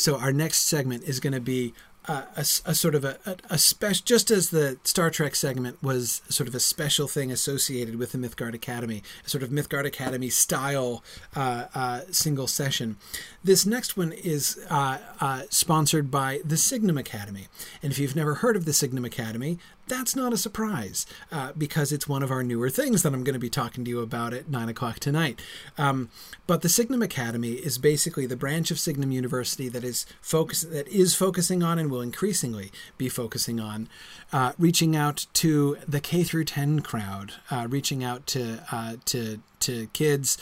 so our next segment is going to be uh, a, a, sort of a, a, a special, just as the Star Trek segment was sort of a special thing associated with the Mythgard Academy, a sort of Mythgard Academy style uh, uh, single session. This next one is uh, uh, sponsored by the Signum Academy. And if you've never heard of the Signum Academy, that's not a surprise uh, because it's one of our newer things that I'm going to be talking to you about at nine o'clock tonight. Um, but the Signum Academy is basically the branch of Signum University that is focus that is focusing on and will increasingly be focusing on uh, reaching out to the K through 10 crowd, uh, reaching out to uh, to to kids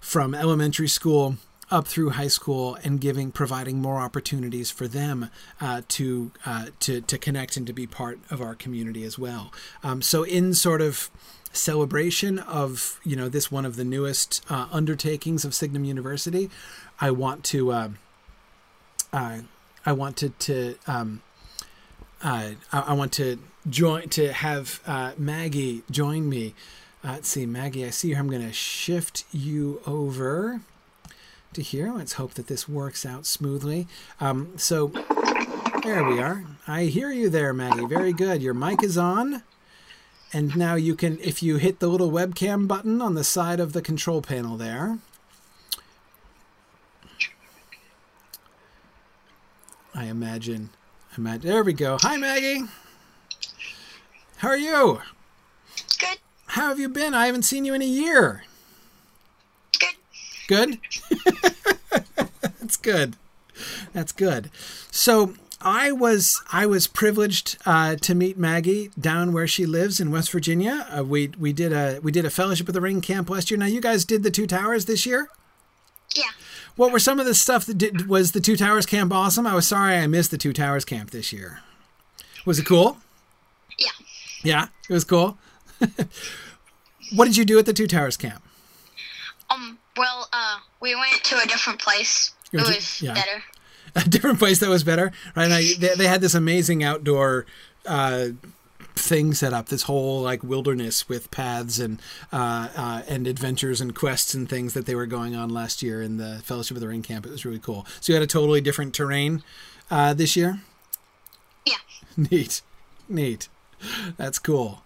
from elementary school up through high school and giving providing more opportunities for them uh, to uh, to to connect and to be part of our community as well. Um, so in sort of celebration of you know this one of the newest uh, undertakings of Signum University, I want to uh, uh, I want to um, uh, I, I want to join to have Maggie join me. let's see, Maggie. I see her. I'm going to shift you over to here. Let's hope that this works out smoothly. Um, so there we are. I hear you there, Maggie. Very good. Your mic is on. And now you can, if you hit the little webcam button on the side of the control panel there, I imagine, imagine, there we go. Hi, Maggie. How are you? Good. How have you been? I haven't seen you in a year. Good. That's good. That's good. So I was I was privileged uh, to meet Maggie down where she lives in West Virginia. Uh, we we did a we did a Fellowship of the Ring camp last year. Now you guys did the Two Towers this year. Yeah. What were some of the stuff that did was the Two Towers camp awesome? I was sorry I missed the Two Towers camp this year. Was it cool? Yeah. Yeah, it was cool. what did you do at the Two Towers camp? Well, uh, we went to a different place. It was yeah. better. a different place that was better, right? Now, they, they had this amazing outdoor uh, thing set up, this whole like wilderness with paths and uh, uh, and adventures and quests and things that they were going on last year in the Fellowship of the Ring camp. It was really cool. So you had a totally different terrain uh, this year. Yeah. Neat, neat. That's cool.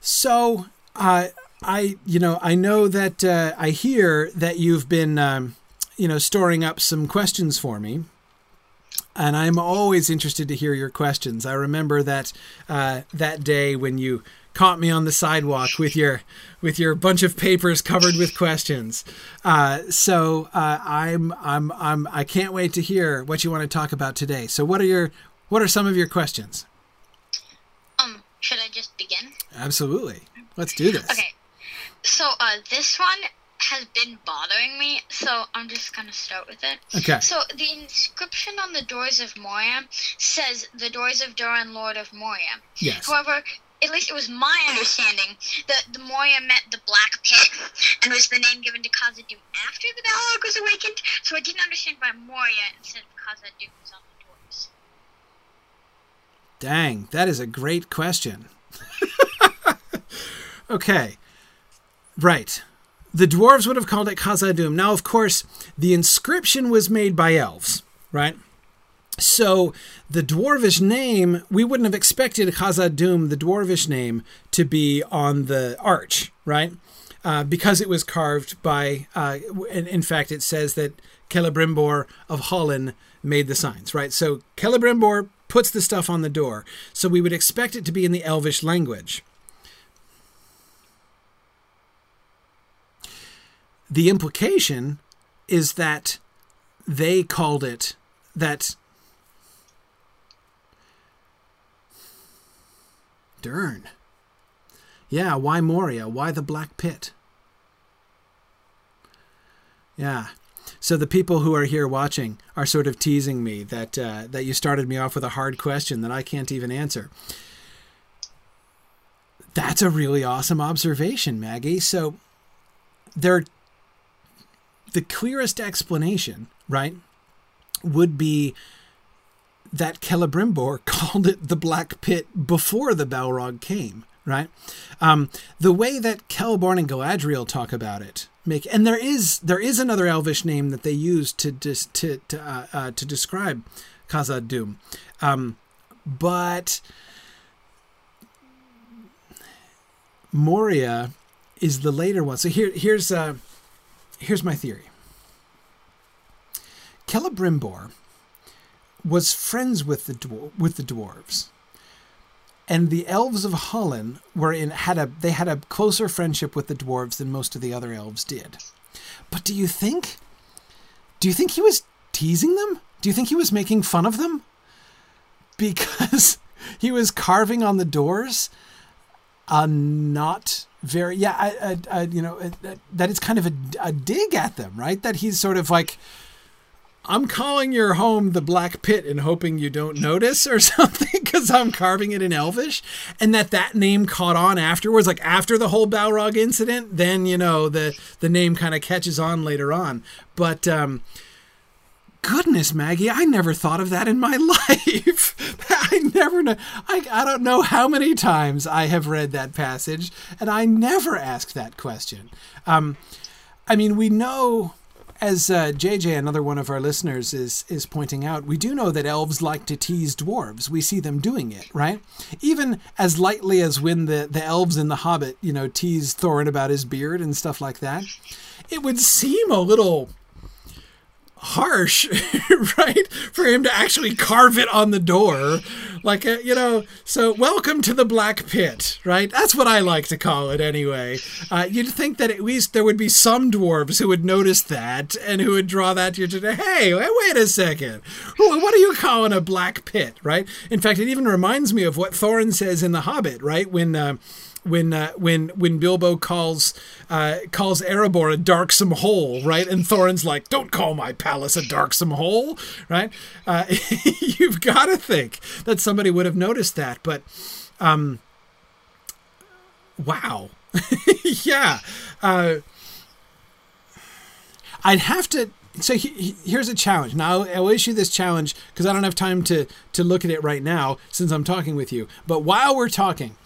So, uh, I, you know, I know that uh, I hear that you've been, um, you know, storing up some questions for me, and I'm always interested to hear your questions. I remember that uh, that day when you caught me on the sidewalk with your with your bunch of papers covered with questions. Uh, so uh, I'm I'm I'm I can't wait to hear what you want to talk about today. So what are your what are some of your questions? Um. Should I just begin? Absolutely. Let's do this. Okay. So, uh, this one has been bothering me, so I'm just gonna start with it. Okay. So the inscription on the doors of Moria says the doors of Durin, Lord of Moria. Yes. However, at least it was my understanding that the Moria meant the Black Pit and was the name given to Khazad-dûm after the Balrog was awakened. So I didn't understand why Moria instead of Khazad-dûm was on the doors. Dang, that is a great question. okay. Right. The dwarves would have called it Khazad-dûm. Now, of course, the inscription was made by elves, right? So the dwarvish name, we wouldn't have expected Khazad-dûm, the dwarvish name, to be on the arch, right? Uh, because it was carved by, uh, in, in fact, it says that Celebrimbor of Hollin made the signs, right? So Celebrimbor puts the stuff on the door. So we would expect it to be in the elvish language. The implication is that they called it that. Dern. Yeah, why Moria? Why the Black Pit? Yeah. So the people who are here watching are sort of teasing me that uh, that you started me off with a hard question that I can't even answer. That's a really awesome observation, Maggie. So there the clearest explanation, right, would be that Celebrimbor called it the Black Pit before the Balrog came, right? Um, the way that Celeborn and Galadriel talk about it make and there is there is another elvish name that they use to dis, to to, uh, uh, to describe Khazad Dûm um, but Moria is the later one so here here's uh here's my theory Celebrimbor was friends with the dwar- with the dwarves and the elves of Hollin were in had a they had a closer friendship with the dwarves than most of the other elves did. But do you think do you think he was teasing them? Do you think he was making fun of them? Because he was carving on the doors a not very yeah I, I, I you know that it's kind of a, a dig at them right that he's sort of like I'm calling your home the Black Pit and hoping you don't notice or something because I'm carving it in Elvish, and that that name caught on afterwards, like after the whole Balrog incident. Then you know the the name kind of catches on later on. But um, goodness, Maggie, I never thought of that in my life. I never know. I I don't know how many times I have read that passage, and I never asked that question. Um, I mean, we know as uh, JJ, another one of our listeners, is is pointing out, we do know that elves like to tease dwarves. We see them doing it, right? Even as lightly as when the the elves in the Hobbit, you know, tease Thorin about his beard and stuff like that. It would seem a little harsh, right? For him to actually carve it on the door. Like, a, uh, you know, so welcome to the Black Pit, right? That's what I like to call it anyway. Uh, you'd think that at least there would be some dwarves who would notice that and who would draw that to your. Hey, wait a second. What are you calling a Black Pit, right? In fact, it even reminds me of what Thorin says in The Hobbit, right? When. Uh, when uh, when when Bilbo calls uh, calls Erebor a darksome hole, right? And Thorin's like, "Don't call my palace a darksome hole," right? Uh, you've got to think that somebody would have noticed that, but um, wow, yeah. Uh, I'd have to so he, he, here's a challenge. Now I'll, I'll issue this challenge because I don't have time to to look at it right now since I'm talking with you. But while we're talking,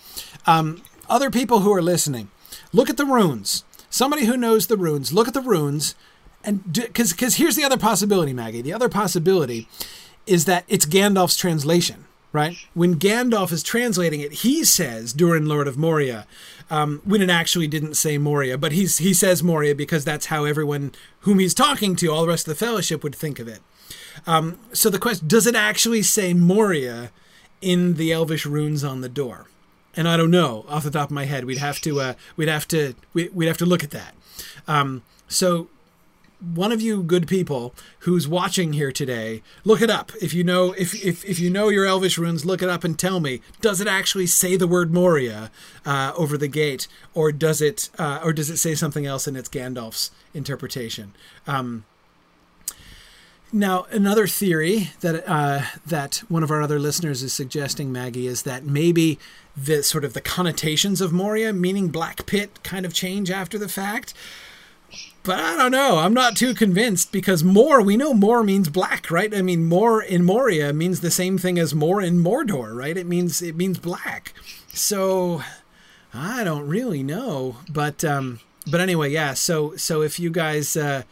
um, other people who are listening, look at the runes. Somebody who knows the runes, look at the runes, and because because here's the other possibility, Maggie. The other possibility is that it's Gandalf's translation, right? When Gandalf is translating it, he says Durin, Lord of Moria, um, when it actually didn't say Moria, but he's he says Moria because that's how everyone whom he's talking to, all the rest of the Fellowship, would think of it. Um, so the question: Does it actually say Moria in the Elvish runes on the door? And I don't know off the top of my head. We'd have to uh, we'd have to we, would have to look at that. Um, so one of you good people who's watching here today, look it up. If you know if, if, if you know your Elvish runes, look it up and tell me. Does it actually say the word Moria uh, over the gate, or does it uh, or does it say something else in its Gandalf's interpretation? Um, now, another theory that uh, that one of our other listeners is suggesting, Maggie, is that maybe the sort of the connotations of Moria, meaning Black Pit, kind of change after the fact. But I don't know. I'm not too convinced because more, we know more means black, right? I mean, more in Moria means the same thing as more in Mordor, right? It means it means black. So I don't really know, but um, but anyway, yeah. So so if you guys. Uh,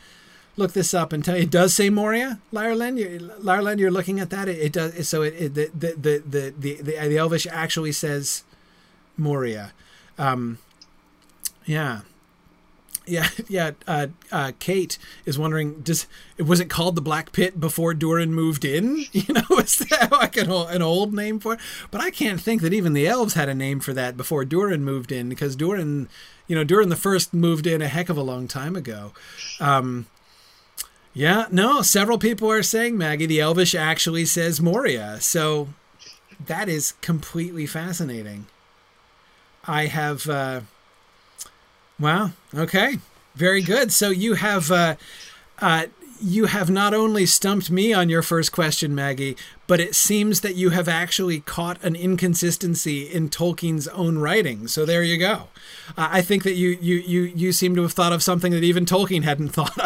look this up and tell you it does say Moria, Lyreland. You're, Lyreland, you're looking at that. It, it does. So it, it the, the, the, the, the, the Elvish actually says Moria. Um, yeah. Yeah, yeah. Uh, uh, Kate is wondering: Does was it called the Black Pit before Durin moved in? You know, is that like an old, an old name for it? But I can't think that even the elves had a name for that before Durin moved in, because Durin, you know, Durin the First moved in a heck of a long time ago. Um, yeah, no, several people are saying, Maggie, the Elvish actually says Moria. So that is completely fascinating. I have, uh, wow, okay, very good. So you have, uh, uh, you have not only stumped me on your first question, Maggie, but it seems that you have actually caught an inconsistency in Tolkien's own writing. So there you go. Uh, I think that you, you you you seem to have thought of something that even Tolkien hadn't thought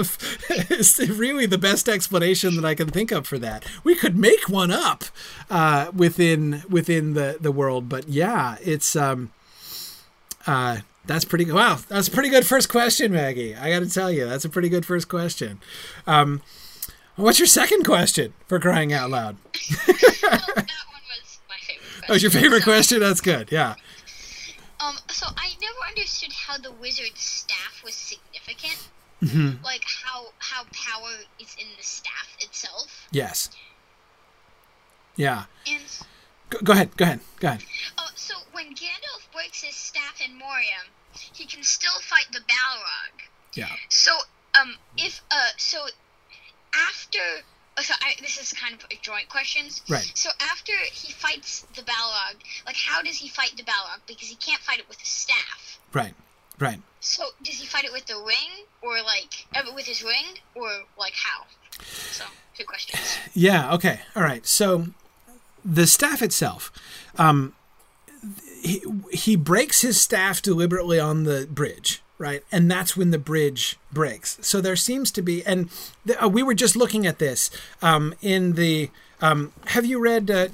of. it's really the best explanation that I can think of for that. We could make one up uh, within within the the world, but yeah, it's um, uh, That's pretty good. Wow, that's a pretty good first question, Maggie. I got to tell you, that's a pretty good first question. Um, what's your second question for crying out loud? well, that one was my favorite question. Oh, your favorite So, question? That's good. Yeah. Um, so I never understood how the wizard's staff was significant. Mhm. Like how how power is in the staff itself. Yes. Yeah. And Go, go ahead. Go ahead. Go ahead. uh, so when Gandalf breaks his staff in Moria, he can still fight the Balrog. Yeah. So um, if uh, so after. oh, So I, this is kind of a joint questions. Right. So after he fights the Balrog, like how does he fight the Balrog? Because he can't fight it with a staff. Right. Right. So does he fight it with the ring, or like uh, with his ring, or like how? So two questions. Yeah. Okay. All right. So the staff itself, um, he, he breaks his staff deliberately on the bridge, right? And that's when the bridge breaks. So there seems to be, and the, uh, we were just looking at this um, in the. Um, have you read? Uh,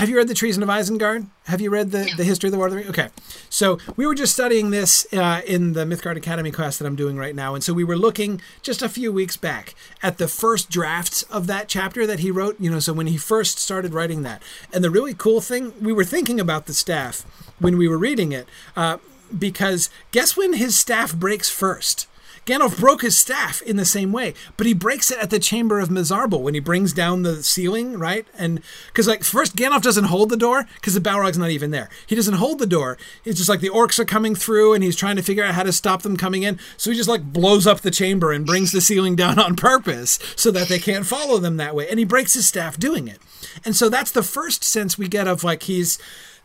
have you read the Treason of Isengard? Have you read the, the history of the War of the Ring? Okay, so we were just studying this uh, in the Mythgard Academy class that I'm doing right now, and so we were looking just a few weeks back at the first drafts of that chapter that he wrote. You know, so when he first started writing that, and the really cool thing, we were thinking about the staff when we were reading it, uh, because guess when his staff breaks first? Gandalf broke his staff in the same way, but he breaks it at the chamber of Mazarbul when he brings down the ceiling, right? And because like first Gandalf doesn't hold the door because the Balrog's not even there. He doesn't hold the door. It's just like the orcs are coming through and he's trying to figure out how to stop them coming in. So he just like blows up the chamber and brings the ceiling down on purpose so that they can't follow them that way. And he breaks his staff doing it. And so that's the first sense we get of like he's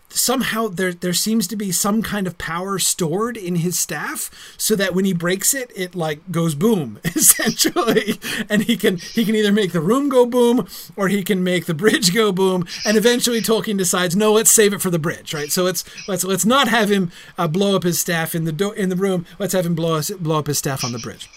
somehow there there seems to be some kind of power stored in his staff so that when he breaks it it like goes boom essentially. And he can he can either make the room go boom or he can make the bridge go boom. And eventually Tolkien decides no let's save it for the bridge right? So let's let's let's not have him uh, blow up his staff in the do- in the room. Let's have him blow us, blow up his staff on the bridge.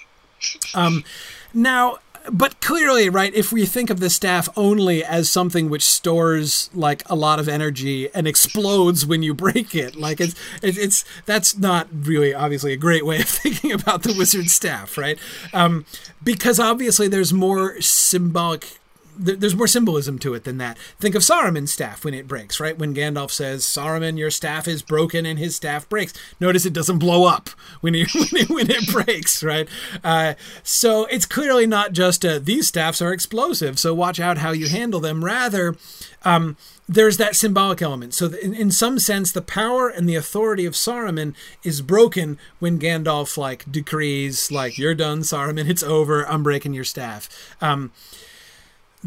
Um now but clearly, right, if we think of the staff only as something which stores like a lot of energy and explodes when you break it, like it's it's, that's not really obviously a great way of thinking about the wizard staff, right? Um, because obviously there's more symbolic th- there's more symbolism to it than that. Think of Saruman's staff when it breaks, right? When Gandalf says, "Saruman, your staff is broken," and his staff breaks. Notice it doesn't blow up when he, when it, when it breaks, right? Uh, so it's clearly not just a, these staffs are explosive, so watch out how you handle them. Rather, um, there's that symbolic element. So, in, in some sense, the power and the authority of Saruman is broken when Gandalf like decrees, like, "You're done, Saruman. It's over. I'm breaking your staff." Um,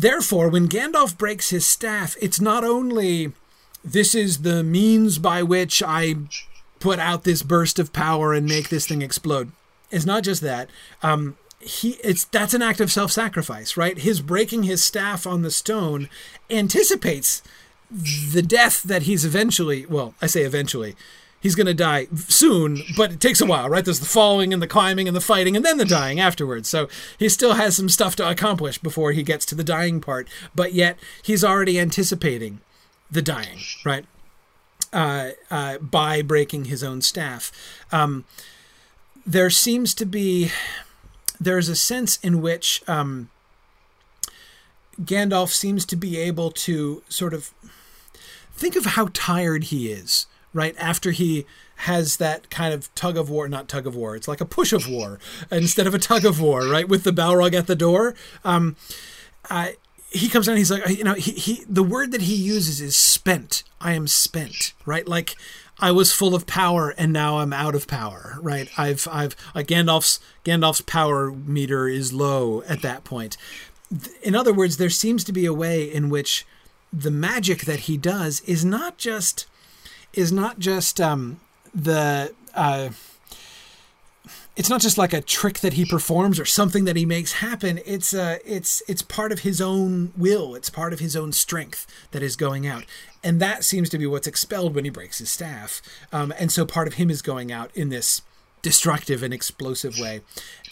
Therefore, when Gandalf breaks his staff, it's not only this is the means by which I put out this burst of power and make this thing explode. It's not just that. Um, he it's that's an act of self-sacrifice, right? His breaking his staff on the stone anticipates the death that he's eventually well, I say eventually. He's going to die soon, but it takes a while, right? There's the falling and the climbing and the fighting and then the dying afterwards. So he still has some stuff to accomplish before he gets to the dying part, but yet he's already anticipating the dying, right? Uh, uh, by breaking his own staff. Um, there seems to be, there's a sense in which um, Gandalf seems to be able to sort of think of how tired he is right after he has that kind of tug of war not tug of war it's like a push of war instead of a tug of war right with the balrog at the door um, uh, he comes down he's like you know he, he the word that he uses is spent. I am spent right? Like i was full of power and now i'm out of power right? I've i've gandalf's gandalf's power meter is low at that point. In other words there seems to be a way in which the magic that he does is not just is not just um, the uh, it's not just like a trick that he performs or something that he makes happen it's uh, it's it's part of his own will it's part of his own strength that is going out and that seems to be what's expelled when he breaks his staff um, and so part of him is going out in this destructive and explosive way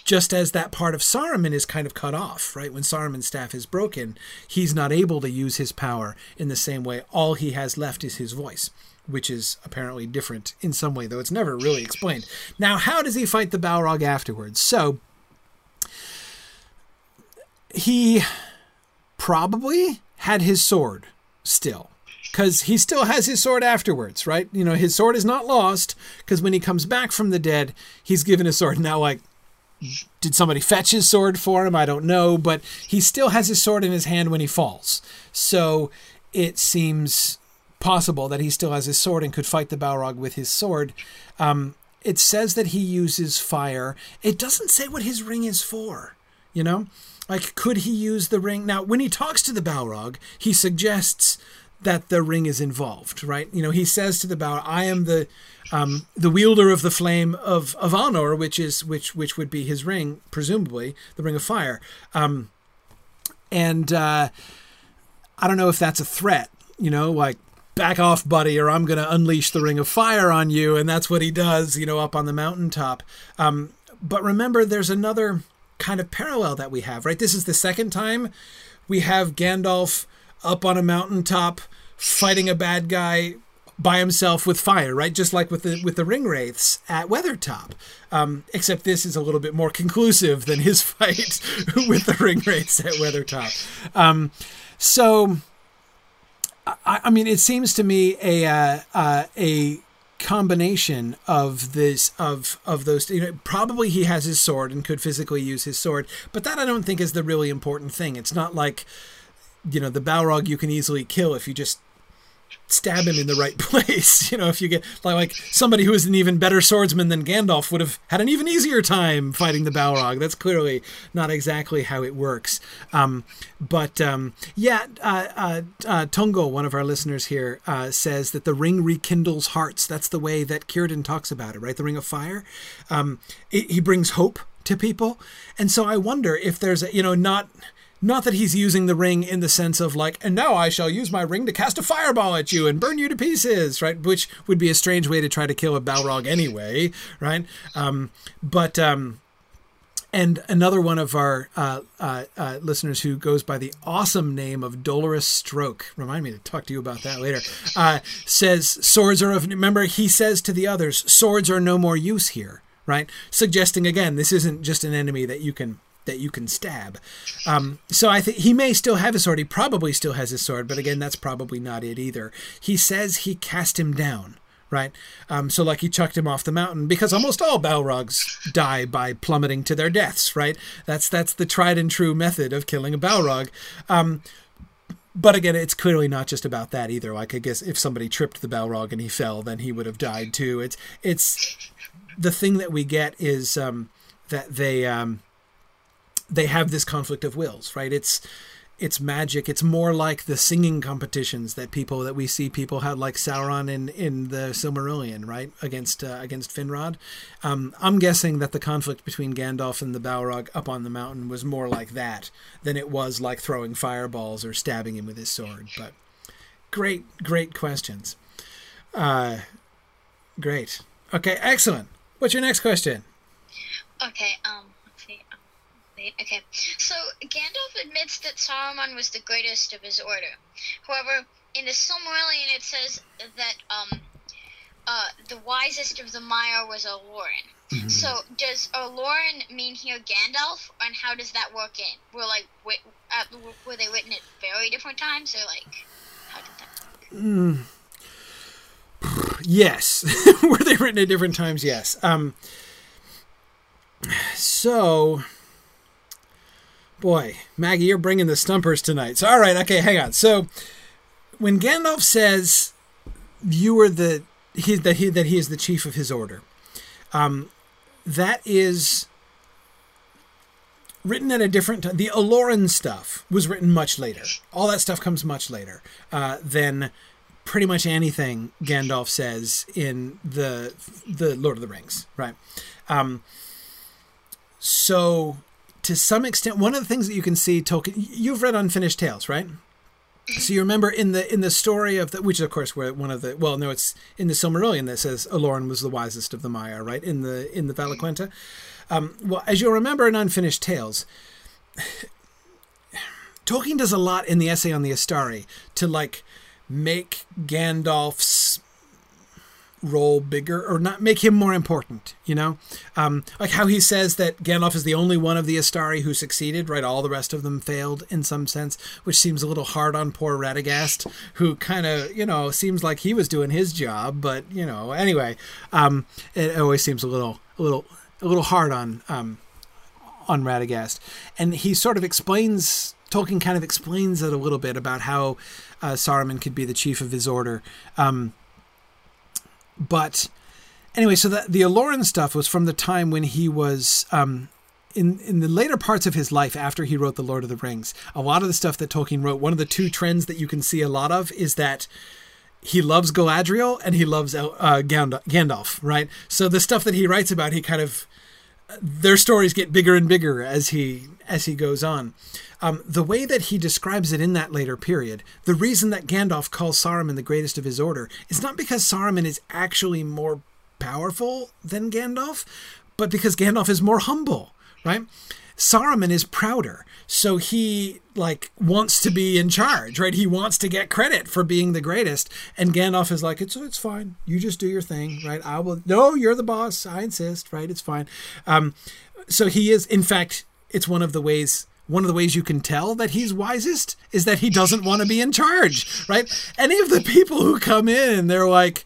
just as that part of Saruman is kind of cut off, right? When Saruman's staff is broken, he's not able to use his power in the same way. All he has left is his voice. Which is apparently different in some way, though it's never really explained. Now, how does he fight the Balrog afterwards? So, he probably had his sword still because he still has his sword afterwards, right? You know, his sword is not lost because when he comes back from the dead, he's given his sword. Now, like, did somebody fetch his sword for him? I don't know, but he still has his sword in his hand when he falls. So it seems possible that he still has his sword and could fight the Balrog with his sword. Um, it says that he uses fire. It doesn't say what his ring is for, you know? Like, could he use the ring? Now, when he talks to the Balrog, he suggests that the ring is involved, right? You know, he says to the Balrog, "I am the um, the wielder of the flame of, of honor, which is which which would be his ring, presumably the ring of fire." Um, and uh, I don't know if that's a threat, you know, like back off, buddy, or I'm going to unleash the ring of fire on you, and that's what he does, you know, up on the mountaintop. Um, but remember, there's another kind of parallel that we have, right? This is the second time we have Gandalf up on a mountaintop fighting a bad guy by himself with fire, right? Just like with the with the ring wraiths at Weathertop. Um, except this is a little bit more conclusive than his fight with the ring wraiths at Weathertop. Um, so, I, I, mean, it seems to me a uh, uh, a combination of this of of those you know probably he has his sword and could physically use his sword but that i don't think is the really important thing. It's not like you know the balrog you can easily kill if you just stab him in the right place. You know, if you get like, like somebody who is an even better swordsman than Gandalf would have had an even easier time fighting the Balrog. That's clearly not exactly how it works. Um, but um, yeah, uh, uh, uh, Tungo, one of our listeners here, uh, says that the ring rekindles hearts. That's the way that Círdan talks about it, right? The ring of fire. Um, it, he brings hope to people, and so I wonder if there's a, you know not not that he's using the ring in the sense of like, and now I shall use my ring to cast a fireball at you and burn you to pieces, right? Which would be a strange way to try to kill a Balrog anyway, right? Um, but um, and another one of our uh, uh, uh, listeners who goes by the awesome name of Dolorous Stroke, remind me to talk to you about that later, uh, says swords are of, remember, he says to the others, swords are no more use here, right? Suggesting again, this isn't just an enemy that you can that you can stab. Um, so I think he may still have his sword. He probably still has his sword, but again, that's probably not it either. He says he cast him down, right? Um, so like he chucked him off the mountain because almost all Balrogs die by plummeting to their deaths, right? That's that's the tried and true method of killing a Balrog. Um, but again, it's clearly not just about that either. Like I guess if somebody tripped the Balrog and he fell, then he would have died too. It's it's the thing that we get is um, that they um, they have this conflict of wills, right? It's it's magic. It's more like the singing competitions that people that we see people had, like Sauron in in the Silmarillion, right, against uh, against Finrod. Um, I'm guessing that the conflict between Gandalf and the Balrog up on the mountain was more like that than it was like throwing fireballs or stabbing him with his sword. But great, great questions. Uh, great. Okay, excellent. What's your next question? Okay. Um Okay, so Gandalf admits that Saruman was the greatest of his order. However, in the Silmarillion, it says that um, uh, the wisest of the Maiar was Olorin. Mm-hmm. So does Olorin mean here Gandalf, and how does that work in? Were like wait, uh, were they written at very different times, or like how did that? Mm. Yes, were they written at different times? Yes. Um, so Boy, Maggie, you're bringing the stumpers tonight. So, all right, okay, hang on. So, when Gandalf says you are the he that he that he is the chief of his order, um, that is written at a different time. The Olorin stuff was written much later. All that stuff comes much later uh, than pretty much anything Gandalf says in the the Lord of the Rings, right? Um, so to some extent, one of the things that you can see Tolkien, you've read Unfinished Tales, right? So you remember in the in the story of the, which of course were one of the well no it's in the Silmarillion that says Olorin was the wisest of the Maiar right in the in the Valaquenta. Um, well, as you'll remember in Unfinished Tales, Tolkien does a lot in the essay on the Istari to like make Gandalf's role bigger or not make him more important you know? Um, like how he says that gandalf is the only one of the istari who succeeded right? All the rest of them failed in some sense which seems a little hard on poor radagast who kind of you know seems like he was doing his job but you know anyway um, it always seems a little a little a little hard on um, on radagast. And he sort of explains tolkien kind of explains it a little bit about how uh, saruman could be the chief of his order. Um, but anyway, so the the Olorin stuff was from the time when he was um, in in the later parts of his life after he wrote the Lord of the Rings. A lot of the stuff that Tolkien wrote, one of the two trends that you can see a lot of is that he loves Galadriel and he loves uh, Gandalf, right? So the stuff that he writes about, he kind of their stories get bigger and bigger as he as he goes on. Um, the way that he describes it in that later period, the reason that Gandalf calls Saruman the greatest of his order is not because Saruman is actually more powerful than Gandalf, but because Gandalf is more humble, right? Saruman is prouder. So he like wants to be in charge, right? He wants to get credit for being the greatest. And Gandalf is like, it's it's fine. You just do your thing, right? I will No, you're the boss. I insist, right? It's fine. Um so he is in fact it's one of the ways one of the ways you can tell that he's wisest is that he doesn't want to be in charge, right? Any of the people who come in, they're like,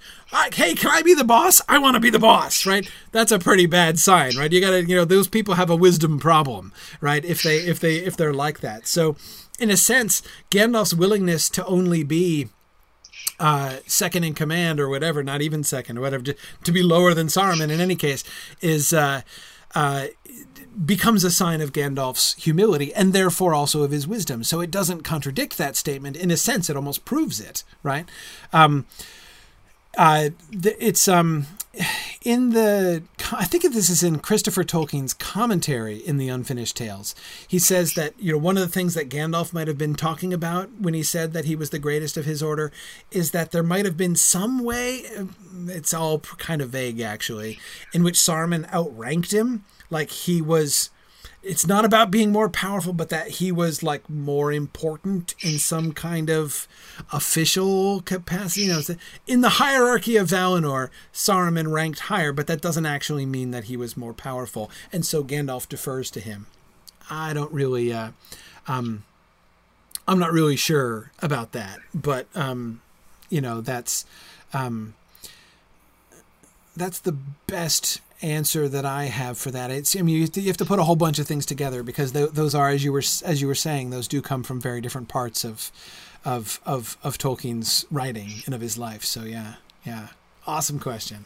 hey, can I be the boss? I want to be the boss, right? That's a pretty bad sign, right? You got to, you know, those people have a wisdom problem, right? If they, if they, if they're like that. So, in a sense, Gandalf's willingness to only be uh, second in command or whatever, not even second or whatever, to, to be lower than Saruman in any case, is uh, uh, becomes a sign of Gandalf's humility and therefore also of his wisdom. So it doesn't contradict that statement. In a sense, it almost proves it, right? Um, uh, it's um, in the I think this is in Christopher Tolkien's commentary in the Unfinished Tales. He says that you know one of the things that Gandalf might have been talking about when he said that he was the greatest of his order is that there might have been some way it's all kind of vague actually in which Saruman outranked him like he was it's not about being more powerful, but that he was like more important in some kind of official capacity. You know, in the hierarchy of Valinor, Saruman ranked higher, but that doesn't actually mean that he was more powerful, and so Gandalf defers to him. I don't really, uh, um, I'm not really sure about that, but um, you know, that's um, that's the best answer that I have for that. It's I mean you have to put a whole bunch of things together because those are as you were as you were saying those do come from very different parts of of of of Tolkien's writing and of his life. So yeah, yeah, awesome question,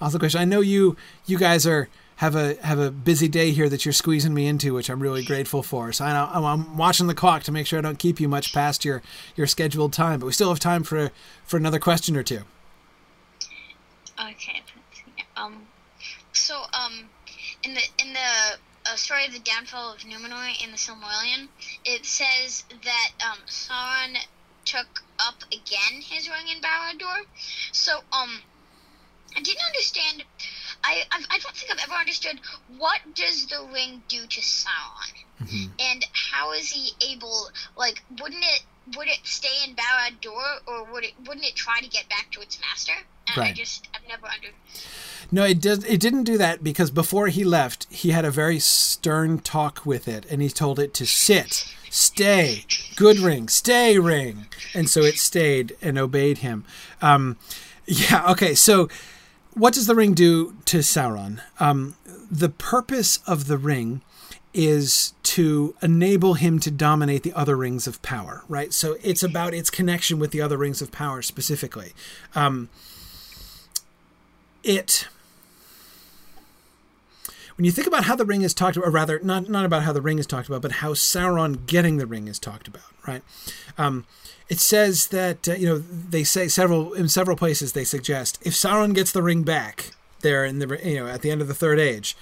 awesome question. I know you you guys are have a have a busy day here that you're squeezing me into, which I'm really grateful for. So I know, I'm watching the clock to make sure I don't keep you much past your your scheduled time, but we still have time for for another question or two. Okay. So um, in the in the uh, story of the downfall of Numenor in the Silmarillion, it says that um, Sauron took up again his ring in Barad-dûr. So um, I didn't understand. I, I I don't think I've ever understood what does the ring do to Sauron, mm-hmm. and how is he able? Like, wouldn't it would it stay in Barad-dûr, or would it wouldn't it try to get back to its master? And right. I just I've never understood. No, it did. It didn't do that because before he left, he had a very stern talk with it, and he told it to sit, stay, good ring, stay, ring, and so it stayed and obeyed him. Um, yeah. Okay. So, what does the ring do to Sauron? Um, the purpose of the ring is to enable him to dominate the other rings of power, right? So it's about its connection with the other rings of power specifically. Um, it when you think about how the ring is talked about, or rather, not not about how the ring is talked about, but how Sauron getting the ring is talked about, right? Um, it says that uh, you know they say several in several places they suggest if Sauron gets the ring back there in the you know at the end of the third age,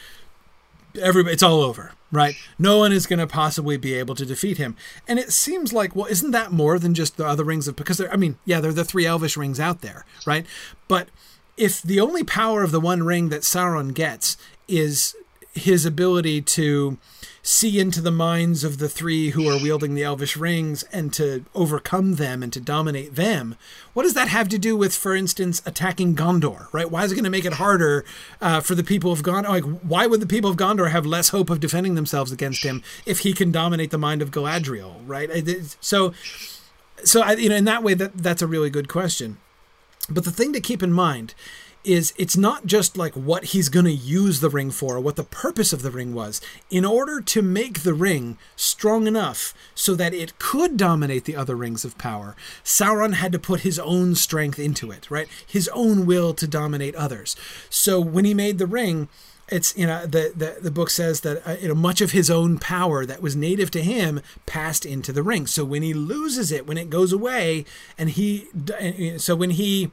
everybody it's all over, right? No one is going to possibly be able to defeat him. And it seems like well, isn't that more than just the other rings of because I mean, yeah, they're the three elvish rings out there, right? But if the only power of the one ring that Sauron gets is his ability to see into the minds of the three who are wielding the elvish rings and to overcome them and to dominate them. What does that have to do with, for instance, attacking Gondor? Right? Why is it going to make it harder uh, for the people of Gondor? Like, why would the people of Gondor have less hope of defending themselves against him if he can dominate the mind of Galadriel? Right? So, so I, you know, in that way, that that's a really good question. But the thing to keep in mind is it's not just like what he's going to use the ring for, what the purpose of the ring was. In order to make the ring strong enough so that it could dominate the other rings of power, Sauron had to put his own strength into it, right? His own will to dominate others. So when he made the ring, it's you know the the, the book says that uh, you know much of his own power that was native to him passed into the ring. So when he loses it, when it goes away, and he so when he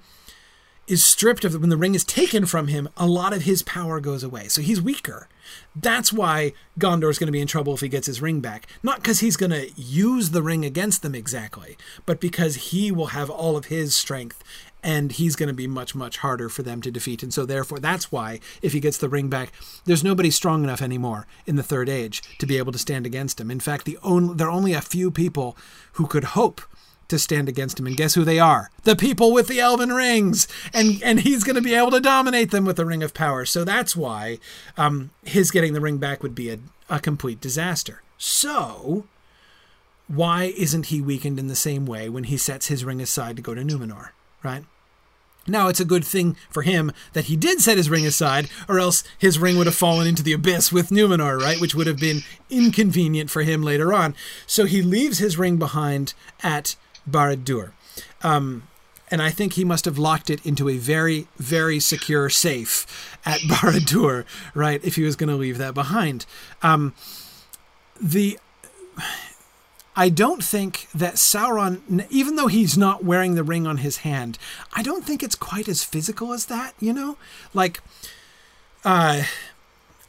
is stripped of when the ring is taken from him, a lot of his power goes away. So he's weaker. That's why Gondor is going to be in trouble if he gets his ring back. Not because he's going to use the ring against them exactly, but because he will have all of his strength and he's going to be much much harder for them to defeat and so therefore that's why if he gets the ring back there's nobody strong enough anymore in the third age to be able to stand against him in fact the only there are only a few people who could hope to stand against him. And guess who they are? The people with the elven rings. And and he's going to be able to dominate them with the ring of power. So that's why um, his getting the ring back would be a, a complete disaster. So why isn't he weakened in the same way when he sets his ring aside to go to Numenor, right? Now, it's a good thing for him that he did set his ring aside, or else his ring would have fallen into the abyss with Numenor, right? Which would have been inconvenient for him later on. So he leaves his ring behind at Barad-dûr. Um, and I think he must have locked it into a very, very secure safe at Barad-dûr, right? If he was going to leave that behind. Um, the I don't think that Sauron, even though he's not wearing the ring on his hand, I don't think it's quite as physical as that. You know, like, uh,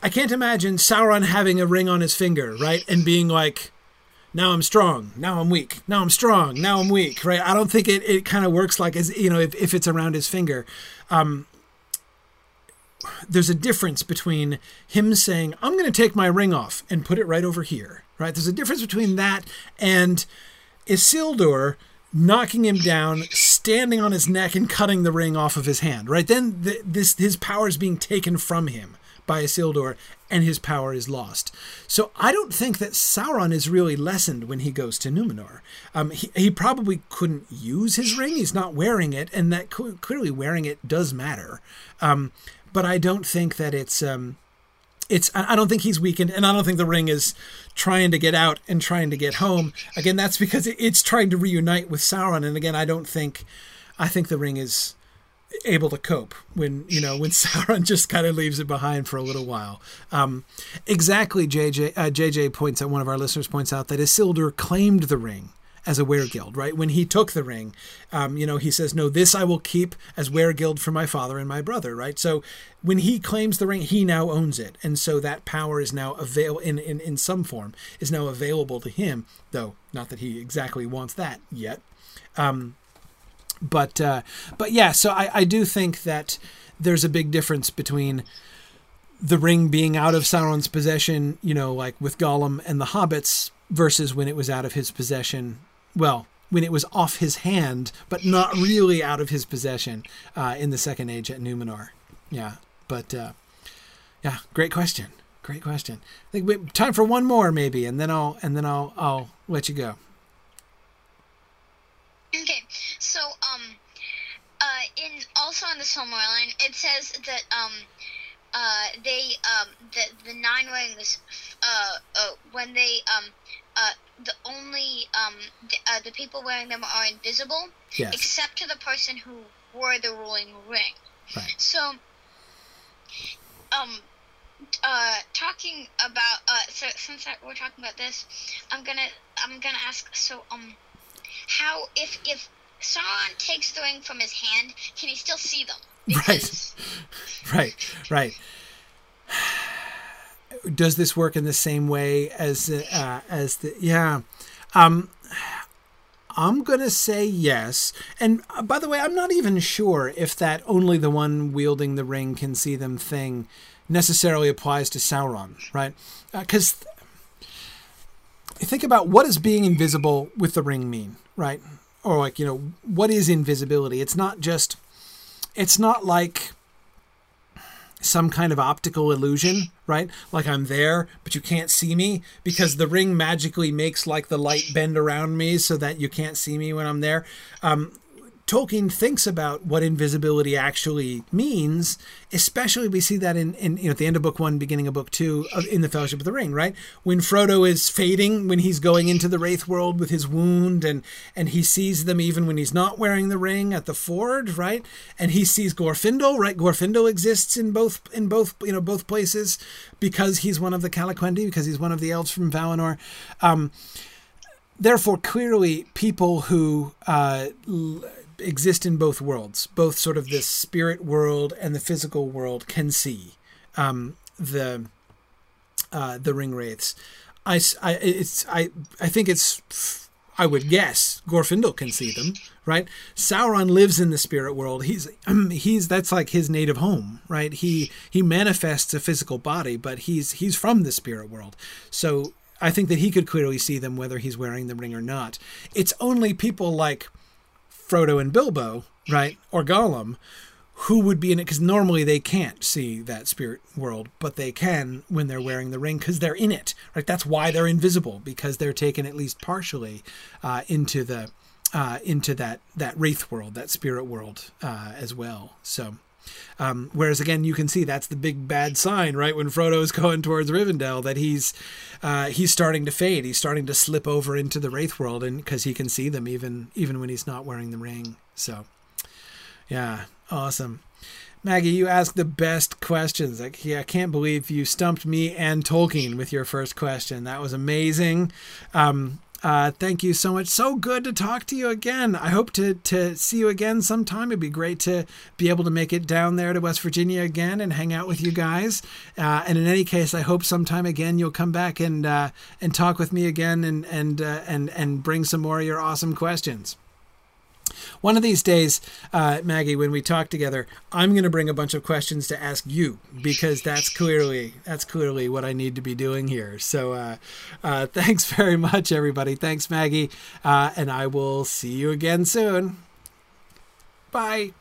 I can't imagine Sauron having a ring on his finger, right, and being like, now I'm strong, now I'm weak, now I'm strong, now I'm weak, right? I don't think it, it kind of works like as you know if, if it's around his finger. Um, there's a difference between him saying, I'm going to take my ring off and put it right over here, right? There's a difference between that and Isildur knocking him down, standing on his neck and cutting the ring off of his hand, right? Then the, this his power is being taken from him by Isildur and his power is lost. So I don't think that Sauron is really lessened when he goes to Numenor. Um, he, he probably couldn't use his ring. He's not wearing it, and that clearly wearing it does matter. Um, but I don't think that it's. Um, it's I don't think he's weakened, and I don't think the ring is trying to get out and trying to get home. Again, that's because it's trying to reunite with Sauron, and again, I don't think. I think the ring is able to cope when you know when Sauron just kind of leaves it behind for a little while. Um, exactly, JJ uh, JJ points out one of our listeners points out that Isildur claimed the ring as a weregild, right? When he took the ring, um, you know, he says, "No, this I will keep as weregild for my father and my brother." Right. So when he claims the ring, he now owns it, and so that power is now avail in, in in some form is now available to him. Though not that he exactly wants that yet. Um, but uh, but yeah, so I, I do think that there's a big difference between the ring being out of Sauron's possession, you know, like with Gollum and the hobbits, versus when it was out of his possession. Well, when it was off his hand, but not really out of his possession uh, in the Second Age at Numenor. Yeah, but uh, yeah, great question. Great question. I think we, time for one more maybe, and then I'll and then I'll I'll let you go. Okay, so um, uh, in also on the Silmarillion, it says that um, uh, they um, the the nine rings, uh, uh when they um, uh, the only um, the, uh, the people wearing them are invisible, yes. except to the person who wore the ruling ring. Right. So, um, uh, talking about uh, so since we're talking about this, I'm gonna I'm gonna ask so um how if if Sauron takes the ring from his hand, can he still see them? Because... Right, right, right. Does this work in the same way as uh, as the yeah? Um, I'm gonna say yes. And uh, by the way, I'm not even sure if that only the one wielding the ring can see them thing necessarily applies to Sauron, right? Because uh, think about what does being invisible with the ring mean, right? Or like you know what is invisibility? It's not just. It's not like some kind of optical illusion, right? Like I'm there, but you can't see me because the ring magically makes like the light bend around me so that you can't see me when I'm there. Um, Tolkien thinks about what invisibility actually means, especially we see that in, in you know at the end of book one, beginning of book two, of, in the Fellowship of the Ring, right? When Frodo is fading, when he's going into the Wraith world with his wound, and and he sees them even when he's not wearing the ring at the ford, right? And he sees Glorfindel, right? Glorfindel exists in both in both you know both places because he's one of the Calaquendi, because he's one of the elves from Valinor. Um, therefore, clearly, people who uh, exist in both worlds, both sort of the spirit world and the physical world can see um, the uh, the ring wraiths. I, I, it's, I, I think it's, I would guess Glorfindel can see them, right? Sauron lives in the spirit world. He's, he's, that's like his native home, right? He, he manifests a physical body, but he's, he's from the spirit world. So I think that he could clearly see them whether he's wearing the ring or not. It's only people like, Frodo and Bilbo, right, or Gollum, who would be in it because normally they can't see that spirit world, but they can when they're wearing the ring because they're in it. Right, that's why they're invisible because they're taken at least partially uh, into the uh, into that that wraith world, that spirit world uh, as well. So. Um, whereas again, you can see that's the big bad sign, right? When Frodo is going towards Rivendell, that he's uh, he's starting to fade. He's starting to slip over into the Wraith world, and because he can see them even even when he's not wearing the ring. So, yeah, awesome. Maggie, you ask the best questions. Like, yeah, I can't believe you stumped me and Tolkien with your first question. That was amazing. Um, uh, thank you so much. So good to talk to you again. I hope to to see you again sometime. It'd be great to be able to make it down there to West Virginia again and hang out with you guys. Uh, and in any case, I hope sometime again you'll come back and uh, and talk with me again and and uh, and and bring some more of your awesome questions. One of these days, uh, Maggie, when we talk together, I'm going to bring a bunch of questions to ask you because that's clearly that's clearly what I need to be doing here. So, uh, uh, thanks very much, everybody. Thanks, Maggie, uh, and I will see you again soon. Bye.